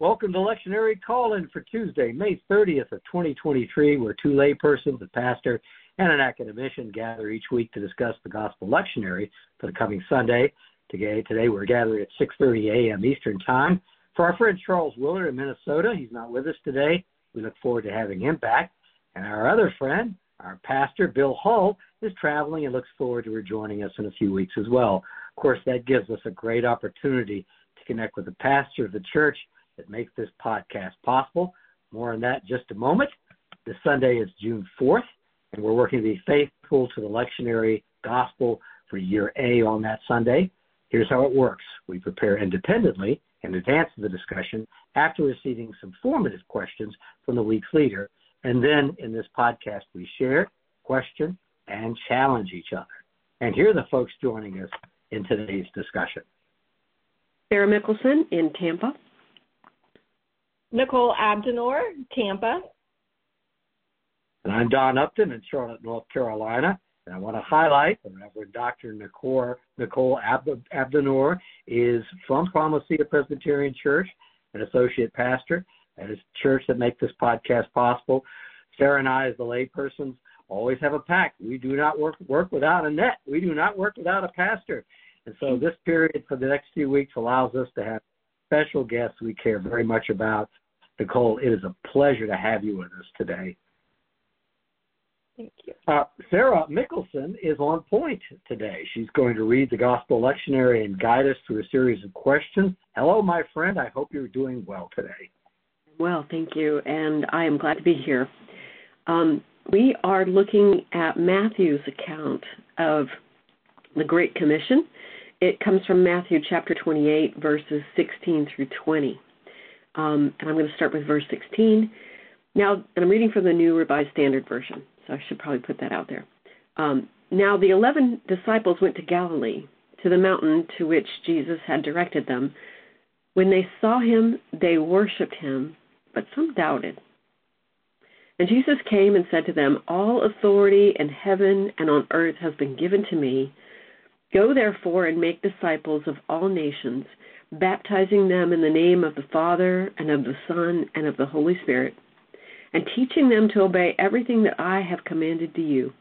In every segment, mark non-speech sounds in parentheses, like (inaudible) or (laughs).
Welcome to Lectionary Call-In for Tuesday, May 30th of 2023, where two laypersons, a pastor and an academician, gather each week to discuss the Gospel Lectionary for the coming Sunday. Today, today we're gathering at 6:30 a.m. Eastern Time. For our friend Charles Willard in Minnesota, he's not with us today. We look forward to having him back. And our other friend, our pastor Bill Hull, is traveling and looks forward to rejoining us in a few weeks as well. Of course, that gives us a great opportunity to connect with the pastor of the church that makes this podcast possible. More on that just a moment. This Sunday is June 4th, and we're working to be faithful to the lectionary gospel for year A on that Sunday. Here's how it works we prepare independently in advance of the discussion after receiving some formative questions from the week's leader. And then in this podcast, we share, question, and challenge each other. And here are the folks joining us in today's discussion. Sarah Mickelson in Tampa. Nicole Abdenor, Tampa. And I'm Don Upton in Charlotte, North Carolina. And I want to highlight the Reverend Dr. Nicole, Nicole Ab- Abdenor is from Palma Ceia Presbyterian Church, an associate pastor at a church that makes this podcast possible. Sarah and I, as the laypersons, always have a pact. We do not work work without a net. We do not work without a pastor. And so this period for the next few weeks allows us to have special guests we care very much about Nicole, it is a pleasure to have you with us today. Thank you. Uh, Sarah Mickelson is on point today. She's going to read the Gospel Lectionary and guide us through a series of questions. Hello, my friend. I hope you're doing well today. Well, thank you, and I am glad to be here. Um, we are looking at Matthew's account of the Great Commission. It comes from Matthew chapter 28, verses 16 through 20. Um, and I'm going to start with verse 16. Now, and I'm reading from the New Revised Standard Version, so I should probably put that out there. Um, now, the eleven disciples went to Galilee, to the mountain to which Jesus had directed them. When they saw him, they worshipped him, but some doubted. And Jesus came and said to them, All authority in heaven and on earth has been given to me. Go therefore and make disciples of all nations baptizing them in the name of the Father and of the Son and of the Holy Spirit, and teaching them to obey everything that I have commanded to you.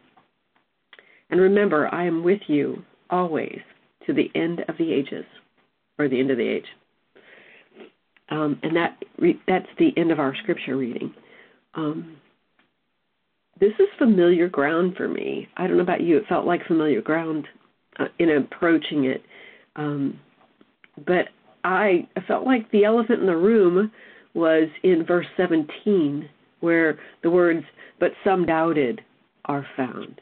And remember, I am with you always to the end of the ages, or the end of the age. Um, and that that's the end of our scripture reading. Um, this is familiar ground for me. I don't know about you; it felt like familiar ground uh, in approaching it. Um, but I felt like the elephant in the room was in verse 17, where the words, but some doubted, are found.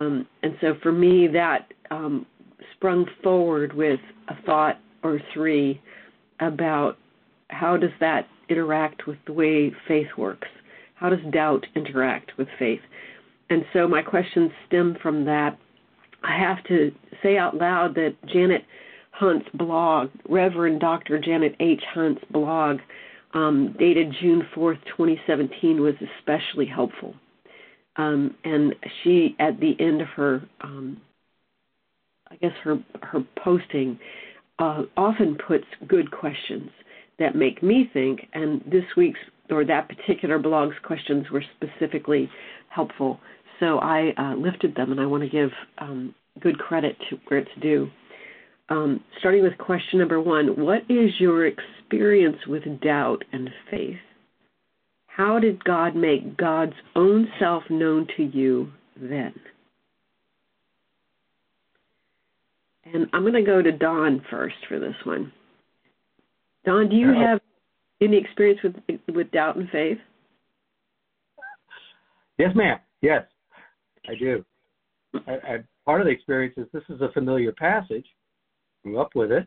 Um, and so for me, that um, sprung forward with a thought or three about how does that interact with the way faith works? How does doubt interact with faith? And so my questions stem from that. I have to say out loud that Janet Hunt's blog, Reverend Dr. Janet H. Hunt's blog, um, dated June 4th, 2017, was especially helpful. Um, and she, at the end of her, um, I guess her her posting, uh, often puts good questions that make me think. And this week's or that particular blog's questions were specifically helpful. So I uh, lifted them, and I want to give um, good credit to where it's due um, starting with question number one What is your experience with doubt and faith? How did God make God's own self known to you then? And I'm going to go to Don first for this one. Don, do you have any experience with with doubt and faith? Yes, ma'am. Yes, I do. I, I, part of the experience is this is a familiar passage, grew up with it,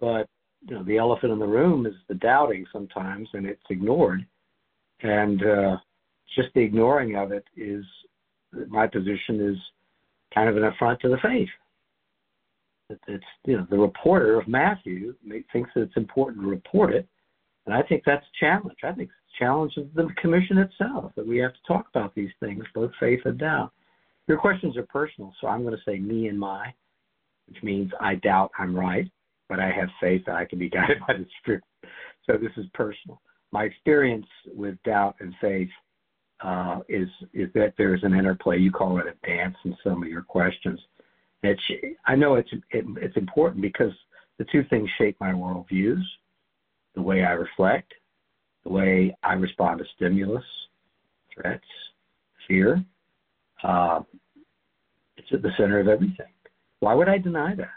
but you know the elephant in the room is the doubting sometimes, and it's ignored, and uh, just the ignoring of it is my position is kind of an affront to the faith. That it's you know the reporter of Matthew thinks that it's important to report it, and I think that's a challenge. I think it's a challenge of the commission itself that we have to talk about these things, both faith and doubt. Your questions are personal, so I'm going to say me and my which means I doubt I'm right, but I have faith that I can be guided (laughs) by the Spirit. So this is personal. My experience with doubt and faith uh, is is that there's an interplay. You call it a dance in some of your questions. It's, I know it's it, it's important because the two things shape my worldviews, the way I reflect, the way I respond to stimulus, threats, fear. Uh, it's at the center of everything. Why would I deny that?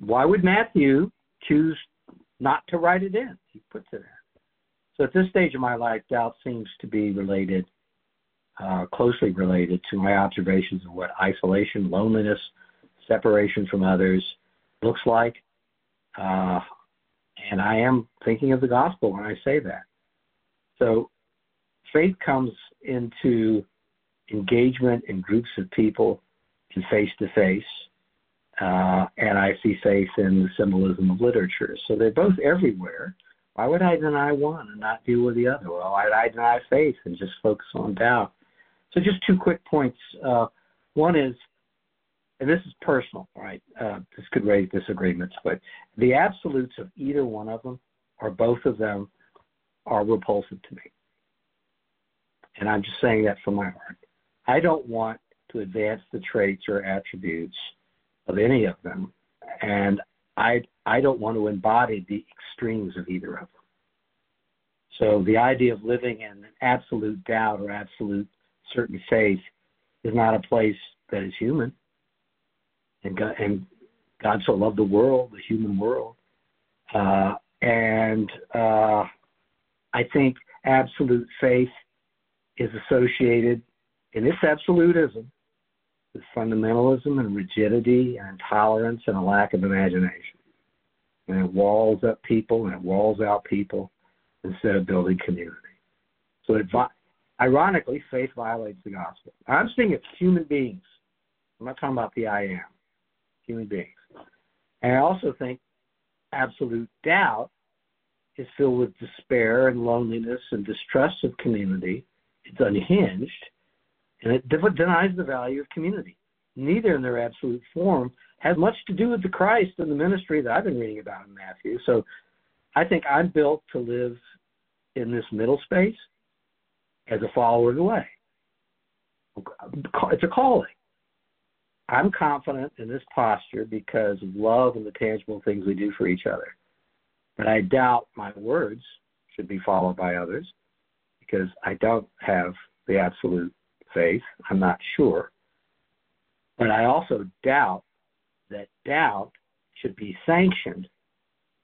Why would Matthew choose not to write it in? He puts it in. So at this stage of my life, doubt seems to be related, uh, closely related to my observations of what isolation, loneliness, separation from others looks like. Uh, and I am thinking of the gospel when I say that. So faith comes into engagement in groups of people and face to face. And I see faith in the symbolism of literature. So they're both everywhere. Why would I deny one and not deal with the other? Well, why would I deny faith and just focus on doubt? So just two quick points. Uh, one is, and this is personal, right? Uh, this could raise disagreements, but the absolutes of either one of them or both of them are repulsive to me. And I'm just saying that from my heart. I don't want to advance the traits or attributes of any of them, and I I don't want to embody the extremes of either of them. So the idea of living in absolute doubt or absolute certain faith is not a place that is human. And God, and God so loved the world, the human world, uh, and uh, I think absolute faith is associated in its absolutism fundamentalism and rigidity and intolerance and a lack of imagination. And it walls up people and it walls out people instead of building community. So it, ironically, faith violates the gospel. I'm speaking of human beings. I'm not talking about the I am, human beings. And I also think absolute doubt is filled with despair and loneliness and distrust of community. It's unhinged and it denies the value of community. Neither in their absolute form has much to do with the Christ and the ministry that I've been reading about in Matthew. So I think I'm built to live in this middle space as a follower of the way. It's a calling. I'm confident in this posture because of love and the tangible things we do for each other. But I doubt my words should be followed by others because I don't have the absolute faith. I'm not sure. But I also doubt that doubt should be sanctioned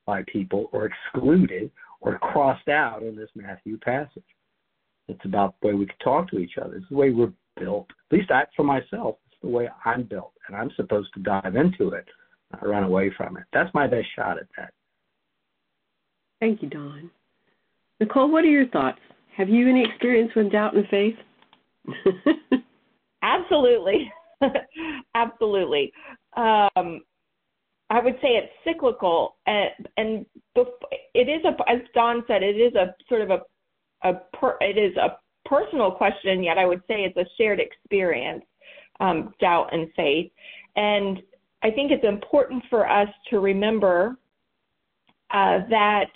by people or excluded or crossed out in this Matthew passage. It's about the way we can talk to each other. It's the way we're built. At least I, for myself, it's the way I'm built, and I'm supposed to dive into it, not run away from it. That's my best shot at that. Thank you, Don. Nicole, what are your thoughts? Have you any experience with doubt and faith? (laughs) Absolutely. (laughs) Absolutely. Um, I would say it's cyclical, and, and it is a, as Don said, it is a sort of a, a per, it is a personal question. Yet I would say it's a shared experience, um, doubt and faith, and I think it's important for us to remember uh, that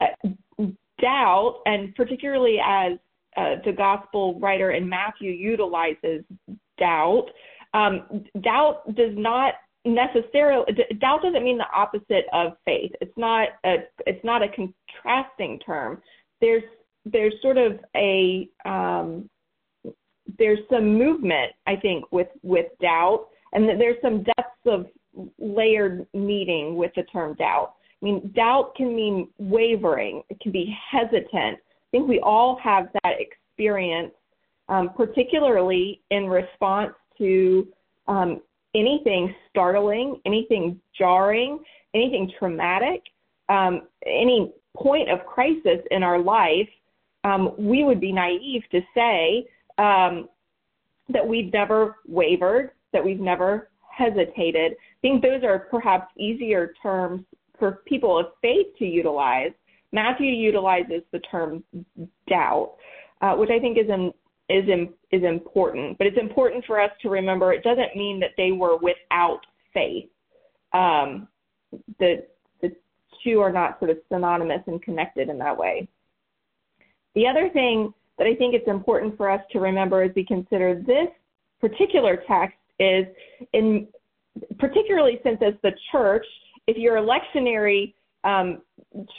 uh, doubt, and particularly as uh, the gospel writer in Matthew utilizes doubt. Um, doubt does not necessarily doubt doesn't mean the opposite of faith. It's not a it's not a contrasting term. There's there's sort of a um, there's some movement I think with with doubt, and there's some depths of layered meaning with the term doubt. I mean, doubt can mean wavering. It can be hesitant. I think we all have that experience, um, particularly in response to um, anything startling, anything jarring, anything traumatic, um, any point of crisis in our life, um, we would be naive to say um, that we've never wavered, that we've never hesitated. I think those are perhaps easier terms for people of faith to utilize Matthew utilizes the term doubt, uh, which I think is in, is is important. But it's important for us to remember it doesn't mean that they were without faith. Um, the, the two are not sort of synonymous and connected in that way. The other thing that I think it's important for us to remember as we consider this particular text is in particularly since as the church, if you're a lectionary um,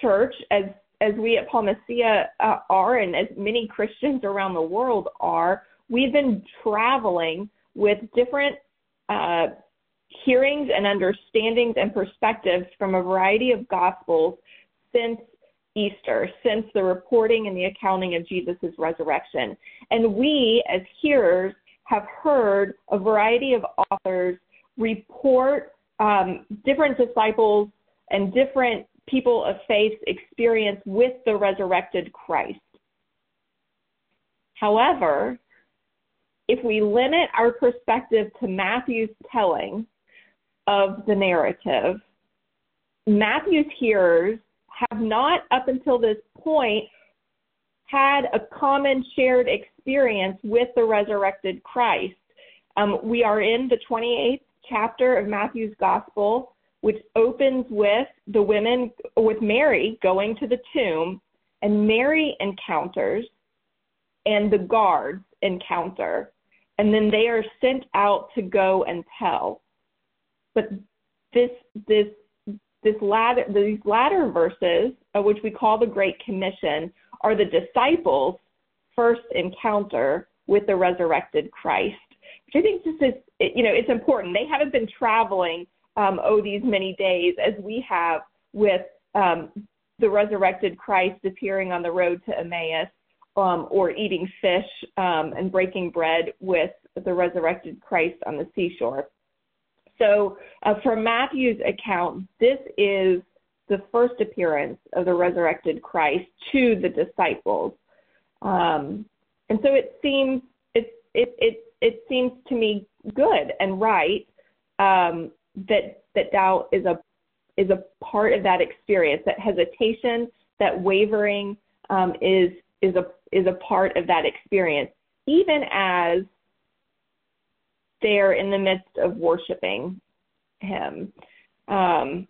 church, as as we at Paul uh, are, and as many Christians around the world are, we've been traveling with different uh, hearings and understandings and perspectives from a variety of gospels since Easter, since the reporting and the accounting of Jesus' resurrection. And we, as hearers, have heard a variety of authors report um, different disciples and different people of faith's experience with the resurrected Christ. However, if we limit our perspective to Matthew's telling of the narrative, Matthew's hearers have not, up until this point, had a common shared experience with the resurrected Christ. Um, we are in the 28th chapter of Matthew's Gospel, which opens with the women, with Mary going to the tomb, and Mary encounters, and the guards encounter, and then they are sent out to go and tell. But this this this latter these latter verses, which we call the Great Commission, are the disciples' first encounter with the resurrected Christ which I think just is, you know, it's important. They haven't been traveling um, oh these many days as we have with um, the resurrected Christ appearing on the road to Emmaus um, or eating fish um, and breaking bread with the resurrected Christ on the seashore. So, uh, from Matthew's account, this is the first appearance of the resurrected Christ to the disciples. Um, and so it seems it, it, it it seems to me good and right um, that that doubt is a is a part of that experience. That hesitation, that wavering um, is is a is a part of that experience, even as they're in the midst of worshiping Him. Um,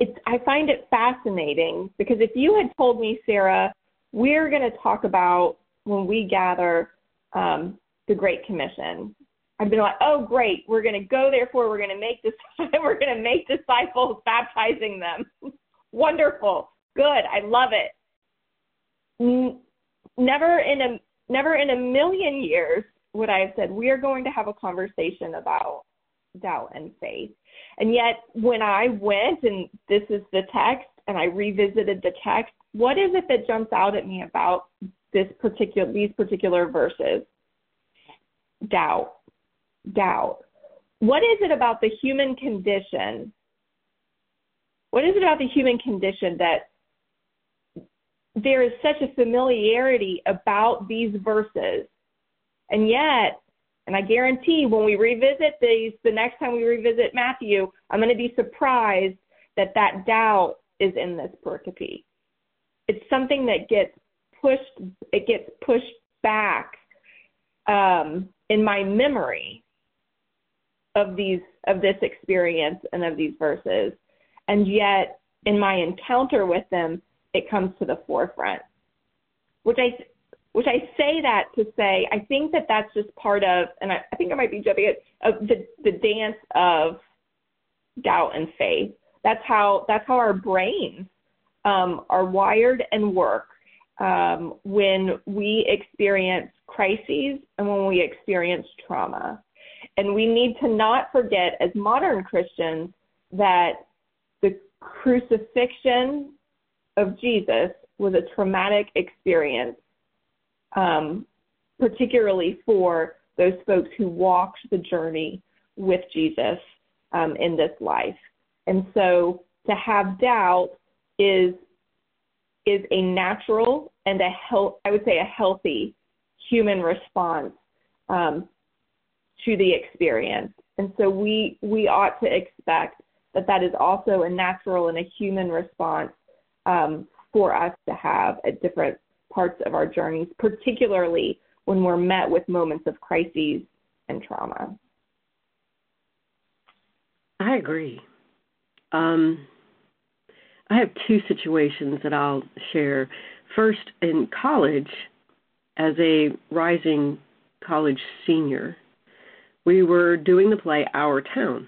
it's I find it fascinating because if you had told me, Sarah, we're going to talk about when we gather um, the Great Commission. I've been like, oh great, we're going to go therefore we're going to make this (laughs) we're going to make disciples, baptizing them. (laughs) Wonderful, good, I love it. Never in a never in a million years would I have said we are going to have a conversation about doubt and faith. And yet, when I went and this is the text, and I revisited the text, what is it that jumps out at me about this particular these particular verses? doubt. Doubt. What is it about the human condition? What is it about the human condition that there is such a familiarity about these verses? And yet, and I guarantee when we revisit these, the next time we revisit Matthew, I'm going to be surprised that that doubt is in this pericope. It's something that gets pushed, it gets pushed back um, in my memory of these of this experience and of these verses. And yet in my encounter with them it comes to the forefront. Which i which i say that to say i think that that's just part of and i, I think i might be jumping it of the the dance of doubt and faith. That's how that's how our brains um, are wired and work um, when we experience crises and when we experience trauma. And we need to not forget, as modern Christians, that the crucifixion of Jesus was a traumatic experience, um, particularly for those folks who walked the journey with Jesus um, in this life. And so to have doubt is is a natural and a health, I would say a healthy human response um, to the experience. And so we we ought to expect that that is also a natural and a human response um, for us to have at different parts of our journeys, particularly when we're met with moments of crises and trauma. I agree. Um, I have two situations that I'll share. First, in college, as a rising college senior, we were doing the play Our Town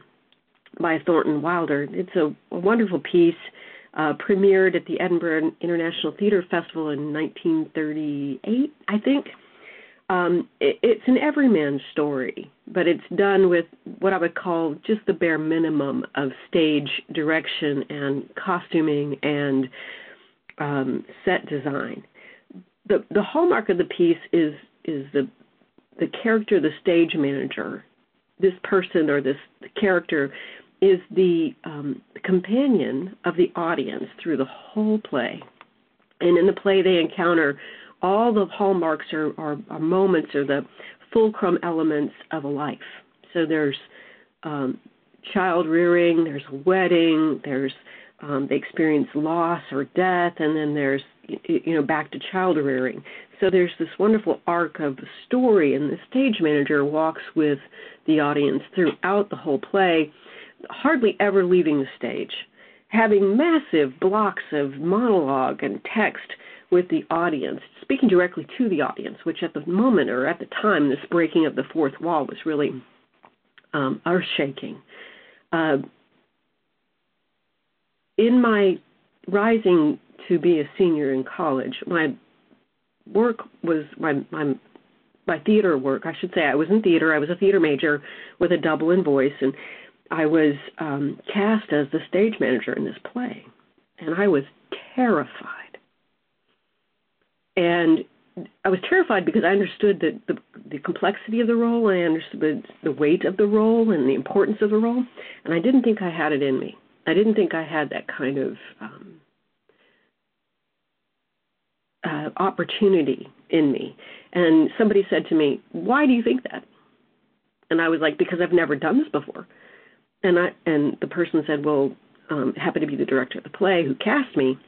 by Thornton Wilder. It's a, a wonderful piece, uh, premiered at the Edinburgh International Theatre Festival in 1938, I think. Um, it, it's an everyman story, but it's done with what I would call just the bare minimum of stage direction and costuming and um, set design. The the hallmark of the piece is is the the character, the stage manager. This person or this character is the, um, companion of the audience through the whole play. And in the play, they encounter all the hallmarks or, or, or moments or the fulcrum elements of a life. So there's um, child rearing, there's a wedding, there's um, they experience loss or death, and then there's you know back to child rearing. So there's this wonderful arc of the story, and the stage manager walks with the audience throughout the whole play, hardly ever leaving the stage, having massive blocks of monologue and text with the audience, speaking directly to the audience, which at the moment or at the time, this breaking of the fourth wall was really um, earth shaking. Uh, in my rising to be a senior in college, my work was my my my theater work. I should say I was in theater. I was a theater major with a double in voice, and I was um, cast as the stage manager in this play, and I was terrified. And I was terrified because I understood that the, the complexity of the role, I understood the weight of the role and the importance of the role, and I didn't think I had it in me. I didn't think I had that kind of um, uh, opportunity in me. And somebody said to me, "Why do you think that?" And I was like, "Because I've never done this before." And I and the person said, "Well, um, happened to be the director of the play who cast me."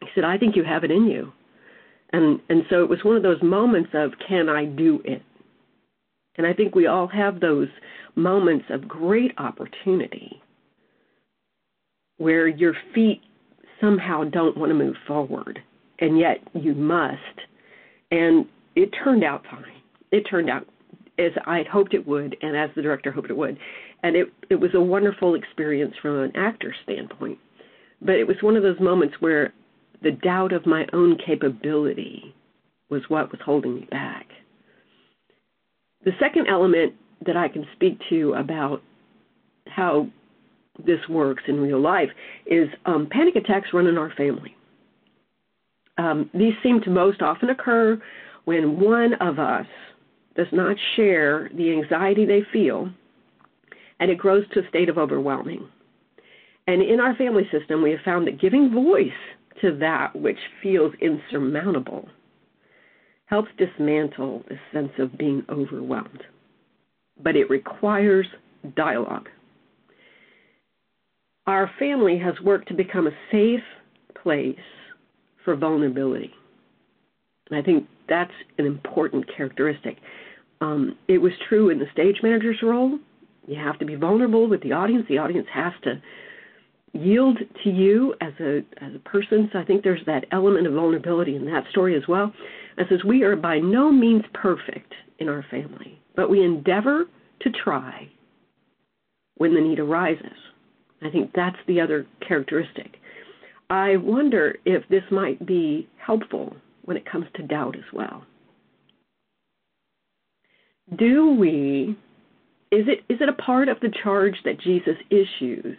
He said, "I think you have it in you." And and so it was one of those moments of can I do it? And I think we all have those moments of great opportunity where your feet somehow don't want to move forward and yet you must. And it turned out fine. It turned out as I had hoped it would and as the director hoped it would. And it it was a wonderful experience from an actor standpoint. But it was one of those moments where the doubt of my own capability was what was holding me back. The second element that I can speak to about how this works in real life is um, panic attacks run in our family. Um, these seem to most often occur when one of us does not share the anxiety they feel and it grows to a state of overwhelming. And in our family system, we have found that giving voice to that which feels insurmountable helps dismantle the sense of being overwhelmed. But it requires dialogue. Our family has worked to become a safe place for vulnerability. And I think that's an important characteristic. Um, it was true in the stage manager's role. You have to be vulnerable with the audience. The audience has to yield to you as a as a person. So I think there's that element of vulnerability in that story as well. It says we are by no means perfect in our family, but we endeavor to try when the need arises. I think that's the other characteristic. I wonder if this might be helpful when it comes to doubt as well. Do we is it is it a part of the charge that Jesus issues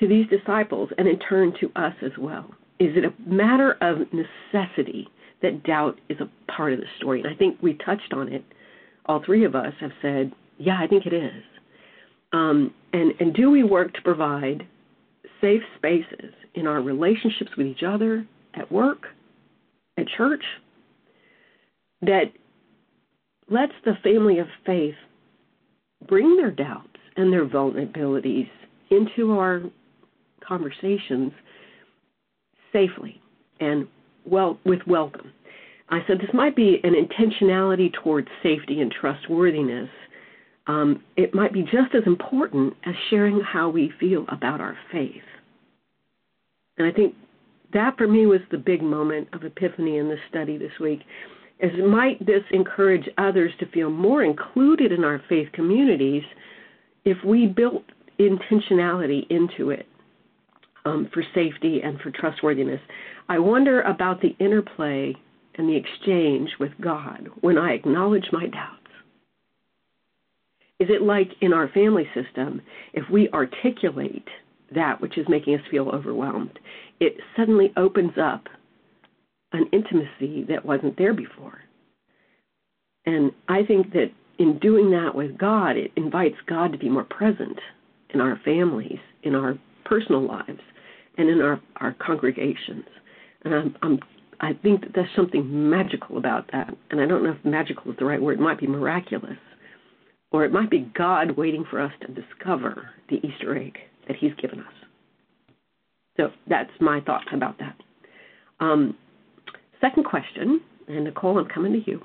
to these disciples and in turn to us as well? Is it a matter of necessity that doubt is a part of the story? And I think we touched on it. All three of us have said, yeah, I think it is. Um, and, and do we work to provide safe spaces in our relationships with each other, at work, at church, that lets the family of faith bring their doubts and their vulnerabilities into our conversations safely and well with welcome. I said this might be an intentionality towards safety and trustworthiness. Um, it might be just as important as sharing how we feel about our faith. And I think that for me was the big moment of epiphany in this study this week. Is might this encourage others to feel more included in our faith communities if we built intentionality into it um, for safety and for trustworthiness? I wonder about the interplay and the exchange with God when I acknowledge my doubts. Is it like in our family system, if we articulate that which is making us feel overwhelmed, it suddenly opens up an intimacy that wasn't there before. And I think that in doing that with God, it invites God to be more present in our families, in our personal lives, and in our, our congregations. And I'm, I'm, I think that there's something magical about that. And I don't know if magical is the right word. It might be miraculous. Or it might be God waiting for us to discover the Easter egg that He's given us. So that's my thoughts about that. Um, second question, and Nicole, I'm coming to you.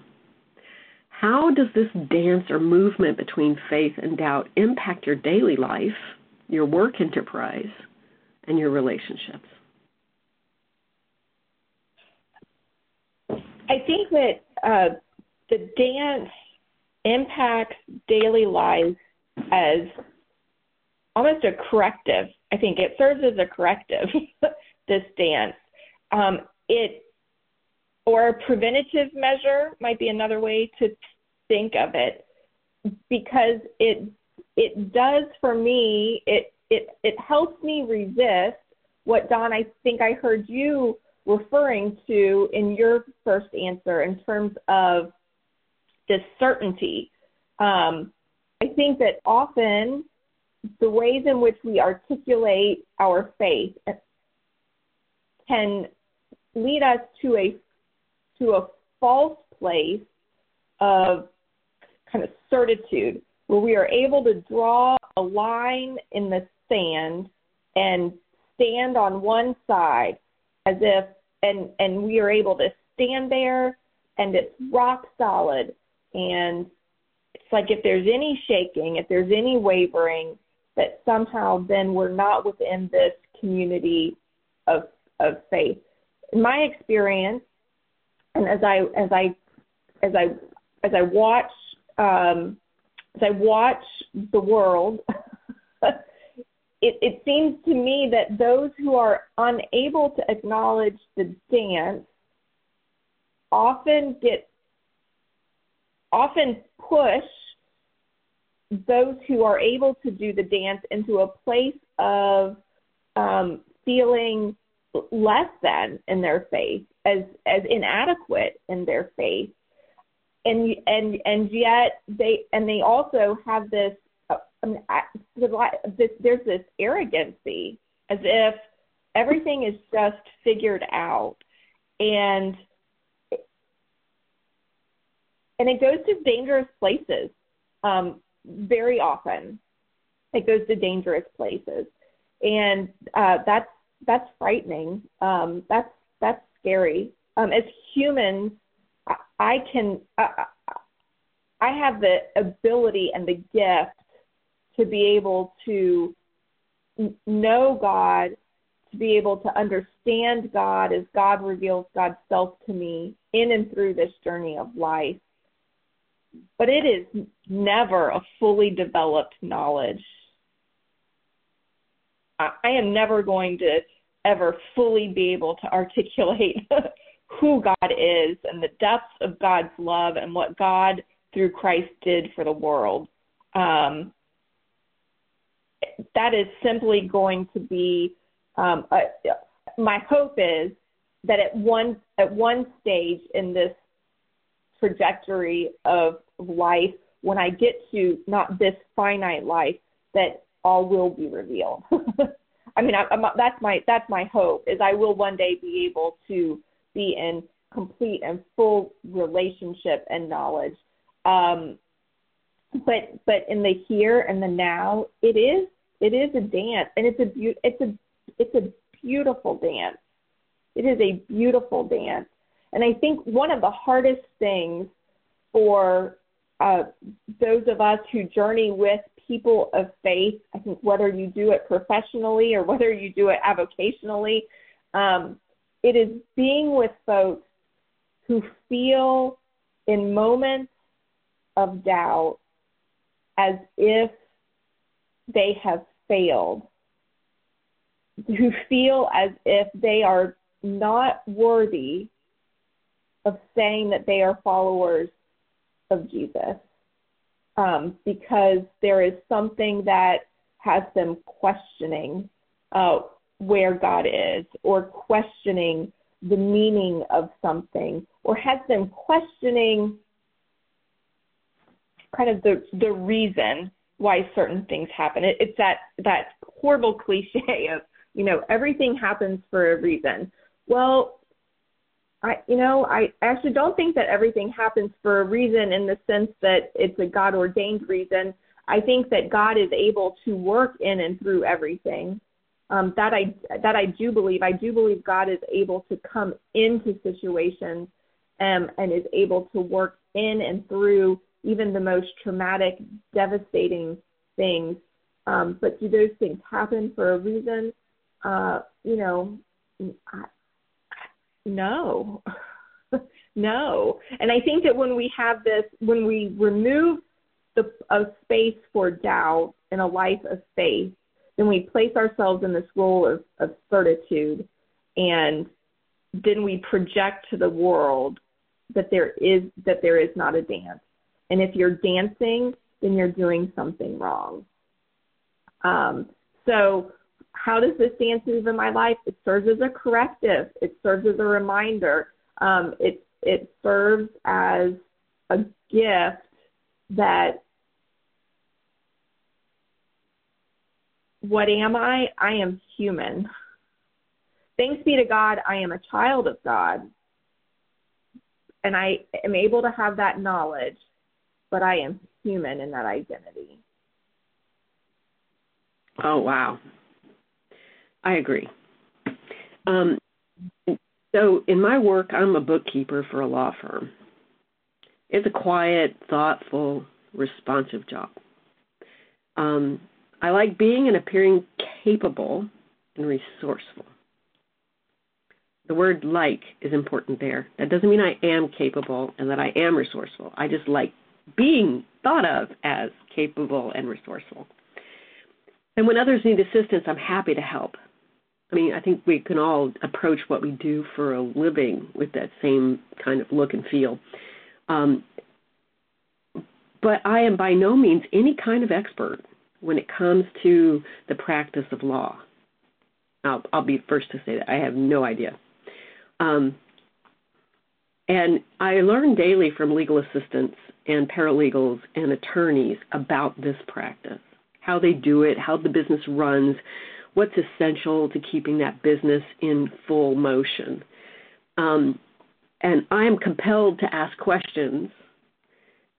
How does this dance or movement between faith and doubt impact your daily life, your work enterprise, and your relationships? I think that uh, the dance impacts daily lives as almost a corrective. I think it serves as a corrective. (laughs) this dance, um, it or a preventative measure might be another way to think of it, because it it does for me. It it it helps me resist what Don. I think I heard you referring to in your first answer in terms of this certainty. Um, I think that often the ways in which we articulate our faith can lead us to a to a false place of kind of certitude where we are able to draw a line in the sand and stand on one side as if and and we are able to stand there and it's rock solid. And it's like if there's any shaking if there's any wavering that somehow then we're not within this community of of faith. In my experience, and as I as I as I as I watch um, as I watch the world, (laughs) it, it seems to me that those who are unable to acknowledge the dance often get often push those who are able to do the dance into a place of um, feeling less than in their faith, as as inadequate in their faith, and and and yet they and they also have this. Uh, I mean, I, this there's this arrogancy as if everything is just figured out, and and it goes to dangerous places. Um, very often it goes to dangerous places, and uh, that's that's frightening. Um, that's that's scary. Um, as humans, I, I can I, I have the ability and the gift to be able to know God, to be able to understand God as God reveals God's self to me in and through this journey of life but it is never a fully developed knowledge. I, am never going to ever fully be able to articulate (laughs) who God is and the depths of God's love and what God through Christ did for the world. Um, that is simply going to be um, a, my hope is that at one at one stage in this trajectory of life when I get to not this finite life that all will be revealed. (laughs) I mean, I, I'm, that's my that's my hope is I will one day be able to be in complete and full relationship and knowledge. Um, but but in the here and the now, it is it is a dance, and it's a be- it's a it's a beautiful dance. It is a beautiful dance, and I think one of the hardest things for uh, those of us who journey with people of faith, I think whether you do it professionally or whether you do it avocationally, Um, it is being with folks who feel in moments of doubt as if they have failed, who feel as if they are not worthy of saying that they are followers of Jesus um, because there is something that has them questioning uh, where God is or questioning the meaning of something or has them questioning kind of the the reason why certain things happen. It, it's that that horrible cliche of you know everything happens for a reason. Well, I you know I actually don't think that everything happens for a reason in the sense that it's a God ordained reason. I think that God is able to work in and through everything. Um, that I that I do believe. I do believe God is able to come into situations um, and is able to work in and through even the most traumatic, devastating things. Um, but do those things happen for a reason? Uh, you know, no, (laughs) no. And I think that when we have this, when we remove the a space for doubt in a life of faith, then we place ourselves in this role of, of certitude, and then we project to the world that there is that there is not a dance and if you're dancing, then you're doing something wrong. Um, so, how does this dance move in my life? It serves as a corrective. It serves as a reminder. Um, it it serves as a gift that what am I? I am human. Thanks be to God, I am a child of God. And I am able to have that knowledge but I am human in that identity. Oh, wow. I agree. Um, so, in my work, I'm a bookkeeper for a law firm. It's a quiet, thoughtful, responsive job. Um, I like being and appearing capable and resourceful. The word like is important there. That doesn't mean I am capable and that I am resourceful. I just like being thought of as capable and resourceful. And when others need assistance, I'm happy to help. I mean, I think we can all approach what we do for a living with that same kind of look and feel. Um, but I am by no means any kind of expert when it comes to the practice of law. I'll, I'll be first to say that I have no idea. Um, and I learn daily from legal assistants and paralegals and attorneys about this practice, how they do it, how the business runs, what's essential to keeping that business in full motion. Um, and I am compelled to ask questions,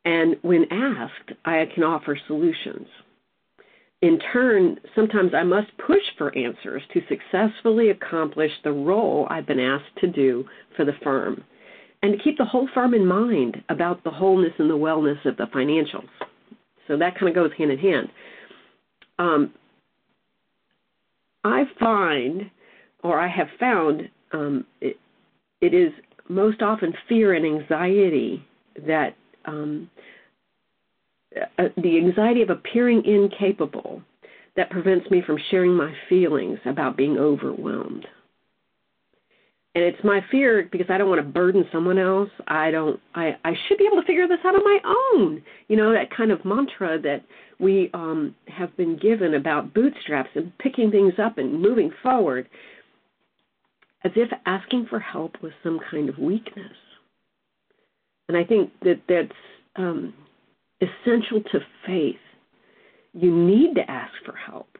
and when asked, I can offer solutions. In turn, sometimes I must push for answers to successfully accomplish the role I've been asked to do for the firm and to keep the whole firm in mind about the wholeness and the wellness of the financials. So that kind of goes hand in hand. Um, I find, or I have found, um, it, it is most often fear and anxiety that um, uh, the anxiety of appearing incapable that prevents me from sharing my feelings about being overwhelmed and it's my fear because I don't want to burden someone else. I don't. I I should be able to figure this out on my own. You know that kind of mantra that we um, have been given about bootstraps and picking things up and moving forward, as if asking for help was some kind of weakness. And I think that that's um, essential to faith. You need to ask for help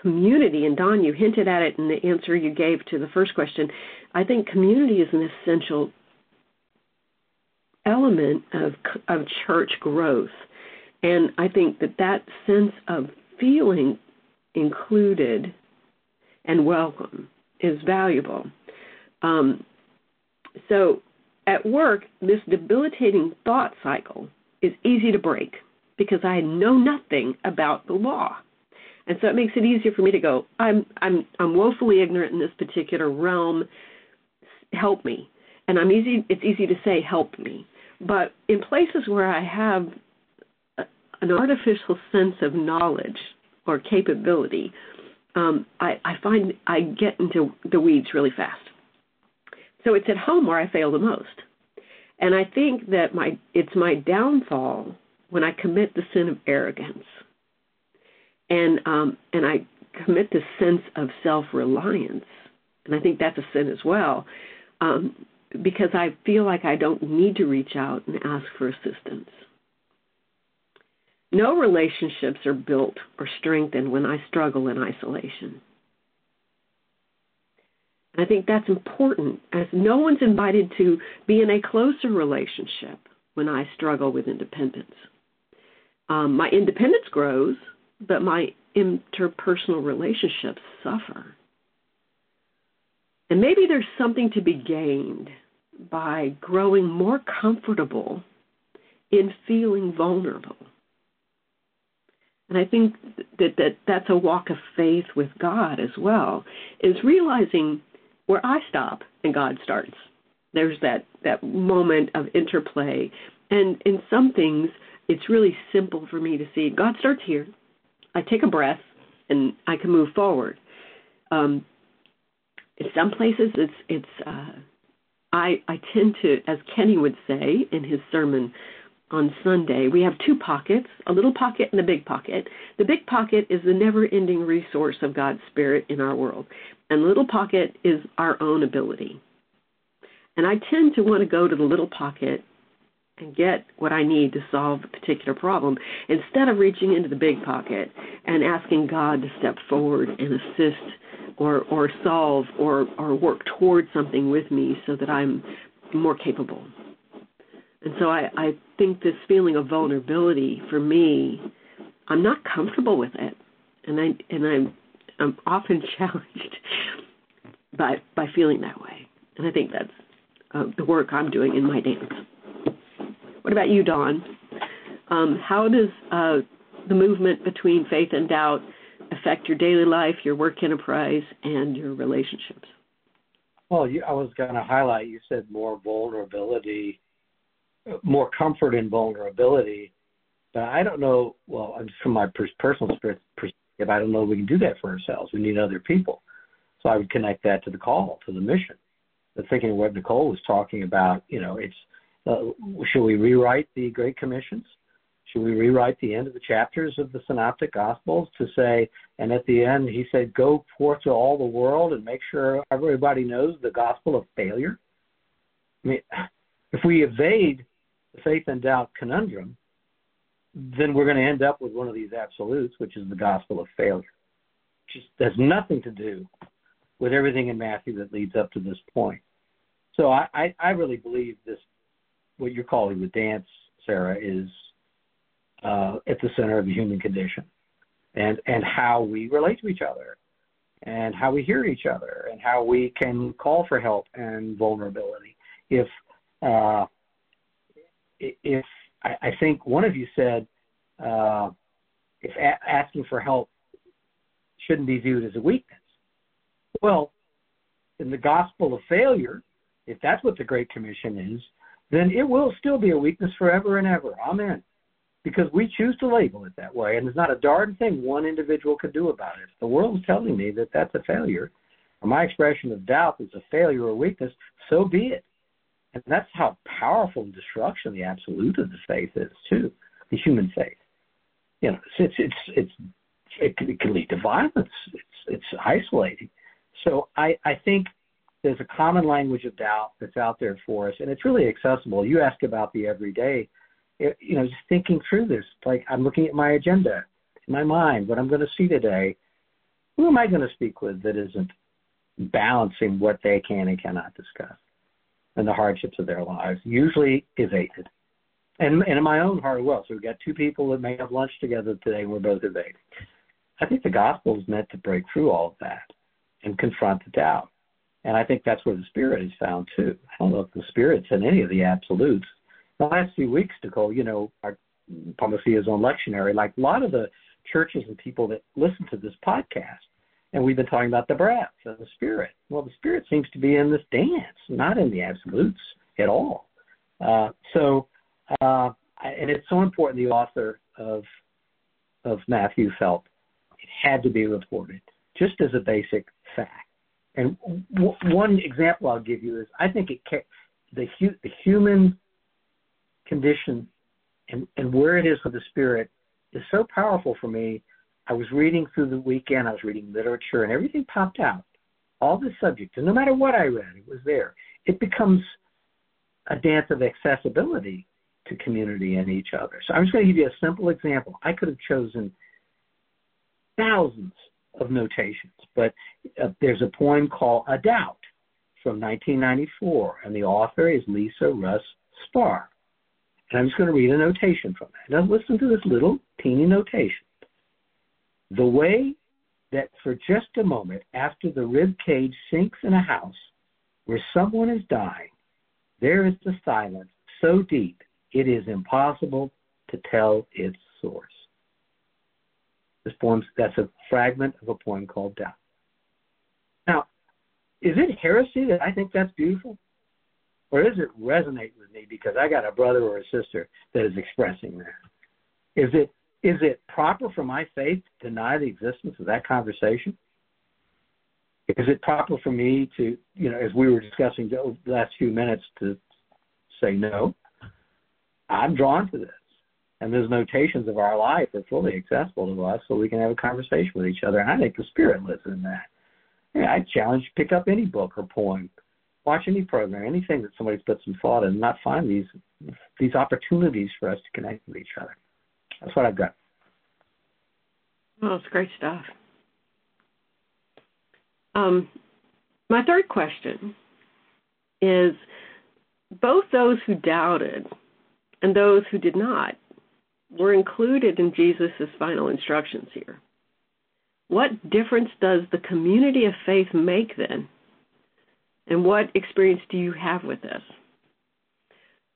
community, and Don, you hinted at it in the answer you gave to the first question. I think community is an essential element of of church growth, and I think that that sense of feeling included and welcome is valuable. Um, so, at work, this debilitating thought cycle is easy to break because I know nothing about the law. And so it makes it easier for me to go, I'm I'm I'm woefully ignorant in this particular realm. Help me. And I'm easy it's easy to say help me. But in places where I have a, an artificial sense of knowledge or capability, um, I, I find I get into the weeds really fast. So it's at home where I fail the most. And I think that my it's my downfall when I commit the sin of arrogance. And um, and I commit the sense of self reliance. And I think that's a sin as well. Um, because I feel like I don't need to reach out and ask for assistance. No relationships are built or strengthened when I struggle in isolation. I think that's important as no one's invited to be in a closer relationship when I struggle with independence. Um, my independence grows, but my interpersonal relationships suffer. And maybe there's something to be gained by growing more comfortable in feeling vulnerable. And I think that, that that's a walk of faith with God as well, is realizing where I stop and God starts. There's that, that moment of interplay. And in some things, it's really simple for me to see God starts here. I take a breath and I can move forward. Um, in some places, it's it's uh, I I tend to, as Kenny would say in his sermon on Sunday, we have two pockets, a little pocket and a big pocket. The big pocket is the never-ending resource of God's Spirit in our world, and the little pocket is our own ability. And I tend to want to go to the little pocket and get what I need to solve a particular problem instead of reaching into the big pocket and asking God to step forward and assist or or solve or or work towards something with me so that I'm more capable. And so I, I think this feeling of vulnerability for me, I'm not comfortable with it. And I and I'm I'm often (laughs) challenged by by feeling that way. And I think that's uh, the work I'm doing in my dance. What about you, Don? Um, how does uh, the movement between faith and doubt affect your daily life, your work enterprise, and your relationships? Well, you, I was going to highlight. You said more vulnerability, more comfort in vulnerability, but I don't know. Well, from my personal perspective, I don't know if we can do that for ourselves. We need other people. So I would connect that to the call, to the mission. But thinking of what Nicole was talking about, you know, it's Uh, should we rewrite the Great Commissions? Should we rewrite the end of the chapters of the Synoptic Gospels to say, and at the end he said, go forth to all the world and make sure everybody knows the gospel of failure? I mean, if we evade the faith and doubt conundrum, then we're going to end up with one of these absolutes, which is the gospel of failure. Just has nothing to do with everything in Matthew that leads up to this point. So I, I, I really believe this, what you're calling the dance, Sarah, is uh, at the center of the human condition, and and how we relate to each other, and how we hear each other, and how we can call for help and vulnerability. If uh, if I, I think one of you said uh, if a- asking for help shouldn't be viewed as a weakness. Well, in the gospel of failure, if that's what the Great Commission is, then it will still be a weakness forever and ever. Amen because we choose to label it that way, and there's not a darn thing one individual can do about it. If the world is telling me that that's a failure, or my expression of doubt is a failure or weakness, so be it. And that's how powerful and destruction the absolute of the faith is too, the human faith. You know, it's it's it's, it, can, it can lead to violence. It's it's isolating. So I I think there's a common language of doubt that's out there for us, and it's really accessible. You ask about the everyday you know, just thinking through this. Like I'm looking at my agenda my mind, what I'm going to see today. Who am I going to speak with that isn't balancing what they can and cannot discuss and the hardships of their lives? Usually evaded. And, and in my own heart well. So we've got two people that may have lunch together today and we're both evading. I think the gospel is meant to break through all of that and confront the doubt. And I think that's where the spirit is found too. I don't know if the spirit's in any of the absolutes the last few weeks, Nicole, you know, our policy is on lectionary. Like a lot of the churches and people that listen to this podcast. And we've been talking about the breath and the spirit. Well, the spirit seems to be in this dance, not in the absolutes at all. Uh, so, uh, and it's so important. The author of of Matthew felt it had to be reported, just as a basic fact. And w- one example I'll give you is I think it ca- the hu- the human condition and, and where it is with the spirit is so powerful for me. I was reading through the weekend, I was reading literature, and everything popped out. All the subjects, and no matter what I read, it was there. It becomes a dance of accessibility to community and each other. So I'm just going to give you a simple example. I could have chosen thousands of notations, but uh, there's a poem called A Doubt from 1994, and the author is Lisa Russ Spaar. And I'm just going to read a notation from that. Now listen to this little teeny notation. The way that for just a moment after the rib cage sinks in a house where someone is dying, there is the silence so deep it is impossible to tell its source. This poem that's a fragment of a poem called Doubt. Now, is it heresy that I think that's beautiful? Or does it resonate with me because I got a brother or a sister that is expressing that? Is it is it proper for my faith to deny the existence of that conversation? Is it proper for me to, you know, as we were discussing the last few minutes, to say no? I'm drawn to this. And those notations of our life are fully accessible to us so we can have a conversation with each other. And I think the spirit lives in that. Yeah, I challenge you pick up any book or poem watch any program, anything that somebody's put some thought in, and not find these these opportunities for us to connect with each other. That's what I've got. Well, it's great stuff. Um, my third question is both those who doubted and those who did not were included in Jesus' final instructions here. What difference does the community of faith make then and what experience do you have with this?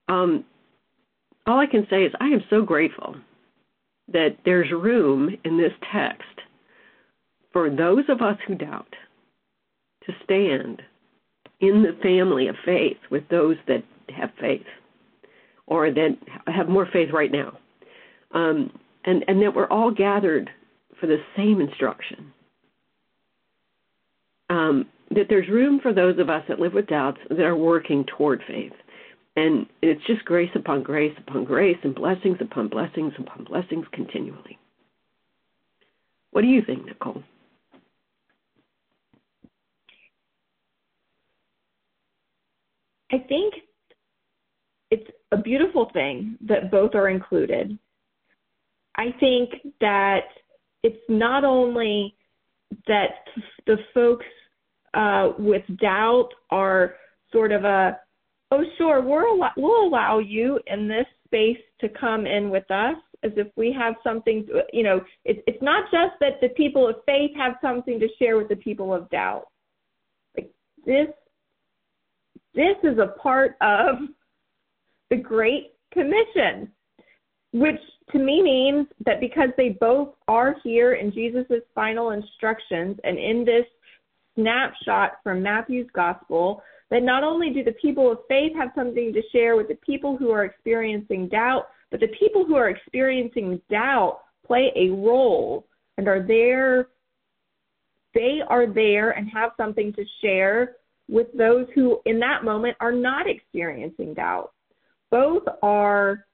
Um, all I can say is I am so grateful that there's room in this text for those of us who doubt to stand in the family of faith with those that have faith or that have more faith right now. Um, and, and that we're all gathered for the same instruction. Um, that there's room for those of us that live with doubts that are working toward faith. And it's just grace upon grace upon grace and blessings upon blessings upon blessings continually. What do you think, Nicole? I think it's a beautiful thing that both are included. I think that it's not only that the folks uh, with doubt are sort of a, oh, sure, we're al- we'll allow you in this space to come in with us as if we have something, to, you know, it, it's not just that the people of faith have something to share with the people of doubt. Like this, this is a part of the Great Commission, which to me means that because they both are here in Jesus' final instructions and in this snapshot from Matthew's gospel that not only do the people of faith have something to share with the people who are experiencing doubt, but the people who are experiencing doubt play a role and are there they are there and have something to share with those who in that moment are not experiencing doubt. Both are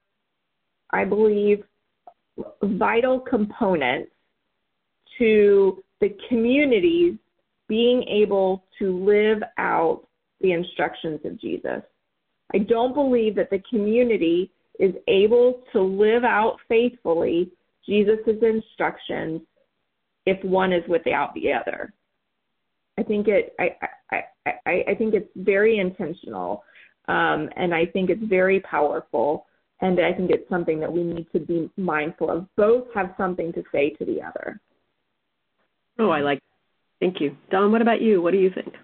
I believe vital components to the communities being able to live out the instructions of Jesus. I don't believe that the community is able to live out faithfully Jesus' instructions if one is without the other. I think it I I, I, I think it's very intentional um, and I think it's very powerful and I think it's something that we need to be mindful of. Both have something to say to the other. Oh, I like Thank you. Don, what about you? What do you think?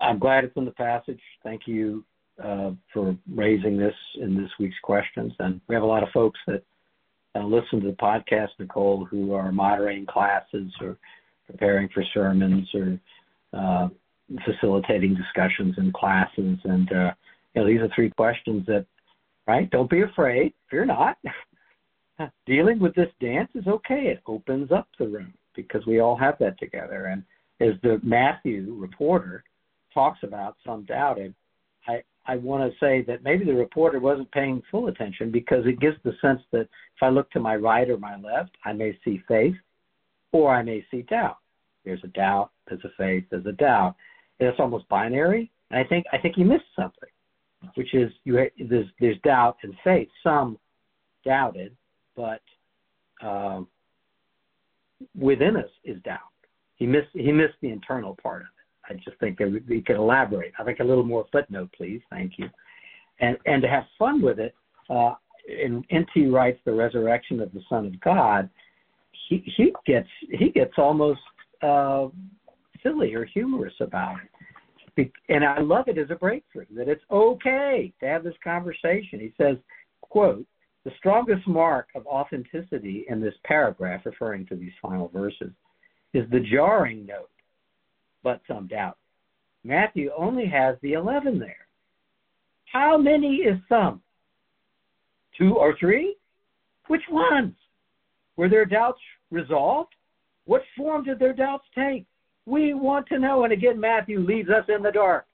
I'm glad it's in the passage. Thank you uh, for raising this in this week's questions. And we have a lot of folks that uh, listen to the podcast, Nicole, who are moderating classes or preparing for sermons or uh, facilitating discussions in classes. And uh, you know, these are three questions that, right? Don't be afraid. Fear not. (laughs) Dealing with this dance is okay. It opens up the room because we all have that together. And as the Matthew reporter talks about some doubted, I I want to say that maybe the reporter wasn't paying full attention because it gives the sense that if I look to my right or my left, I may see faith or I may see doubt. There's a doubt, there's a faith, there's a doubt. And it's almost binary. And I think I think you missed something, which is you there's there's doubt and faith. Some doubted, but um, within us is doubt. He missed he missed the internal part of it. I just think that we could elaborate. I think a little more footnote, please. Thank you. And and to have fun with it. Uh, in N.T. writes the resurrection of the Son of God. He he gets he gets almost uh, silly or humorous about it. And I love it as a breakthrough that it's okay to have this conversation. He says, quote, the strongest mark of authenticity in this paragraph, referring to these final verses, is the jarring note, but some doubt. Matthew only has the 11 there. How many is some? Two or three? Which ones? Were their doubts resolved? What form did their doubts take? We want to know. And again, Matthew leaves us in the dark.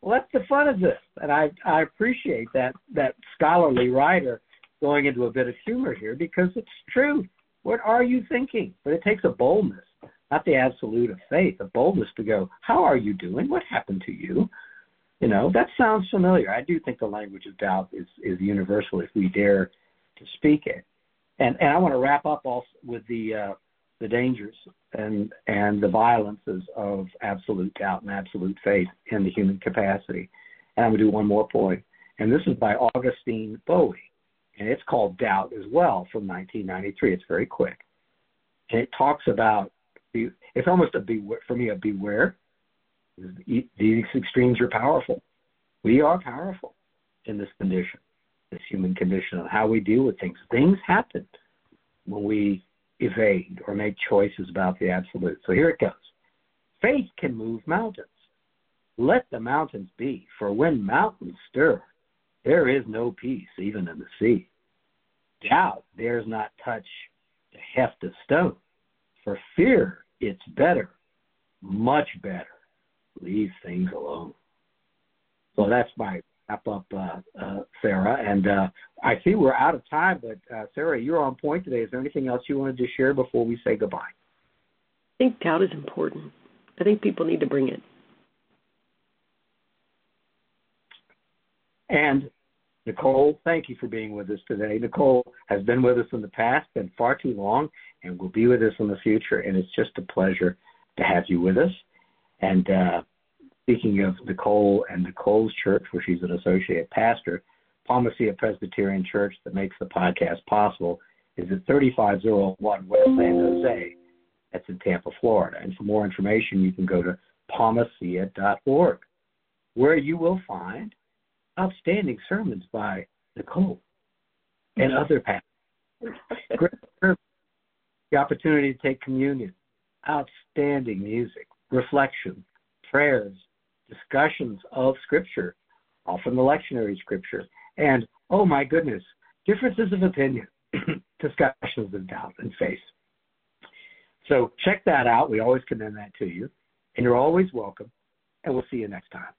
Well, that's the fun of this, and I I appreciate that that scholarly writer going into a bit of humor here because it's true. What are you thinking? But it takes a boldness, not the absolute of faith, a boldness to go, How are you doing? What happened to you? You know, that sounds familiar. I do think the language of doubt is, is universal if we dare to speak it. And and I want to wrap up also with the uh, the dangers and and the violences of absolute doubt and absolute faith in the human capacity. And I'm going to do one more point, and this is by Augustine Bowie, and it's called Doubt as well from 1993. It's very quick, and it talks about it's almost a beware for me a beware. These extremes are powerful. We are powerful in this condition, this human condition, on how we deal with things. Things happen when we evade or make choices about the absolute. So here it goes. Faith can move mountains. Let the mountains be, for when mountains stir, there is no peace even in the sea. Doubt dares not touch the heft of stone. For fear it's better, much better, leave things alone. So that's my wrap up, uh, uh, Sarah. And uh, I see we're out of time, but uh, Sarah, you're on point today. Is there anything else you wanted to share before we say goodbye? I think doubt is important. I think people need to bring it. And Nicole, thank you for being with us today. Nicole has been with us in the past, been far too long, and will be with us in the future. And it's just a pleasure to have you with us. And uh, Speaking of Nicole and Nicole's church, where she's an associate pastor, Palma Ceia Presbyterian Church that makes the podcast possible is at 3501 West San Jose. That's in Tampa, Florida. And for more information, you can go to palmacia.org, where you will find outstanding sermons by Nicole and other pastors. the opportunity to take communion, outstanding music, reflection, prayers, discussions of Scripture, often the lectionary Scripture, and, oh my goodness, differences of opinion, (clears throat) discussions of doubt and faith. So check that out. We always commend that to you. And you're always welcome. And we'll see you next time.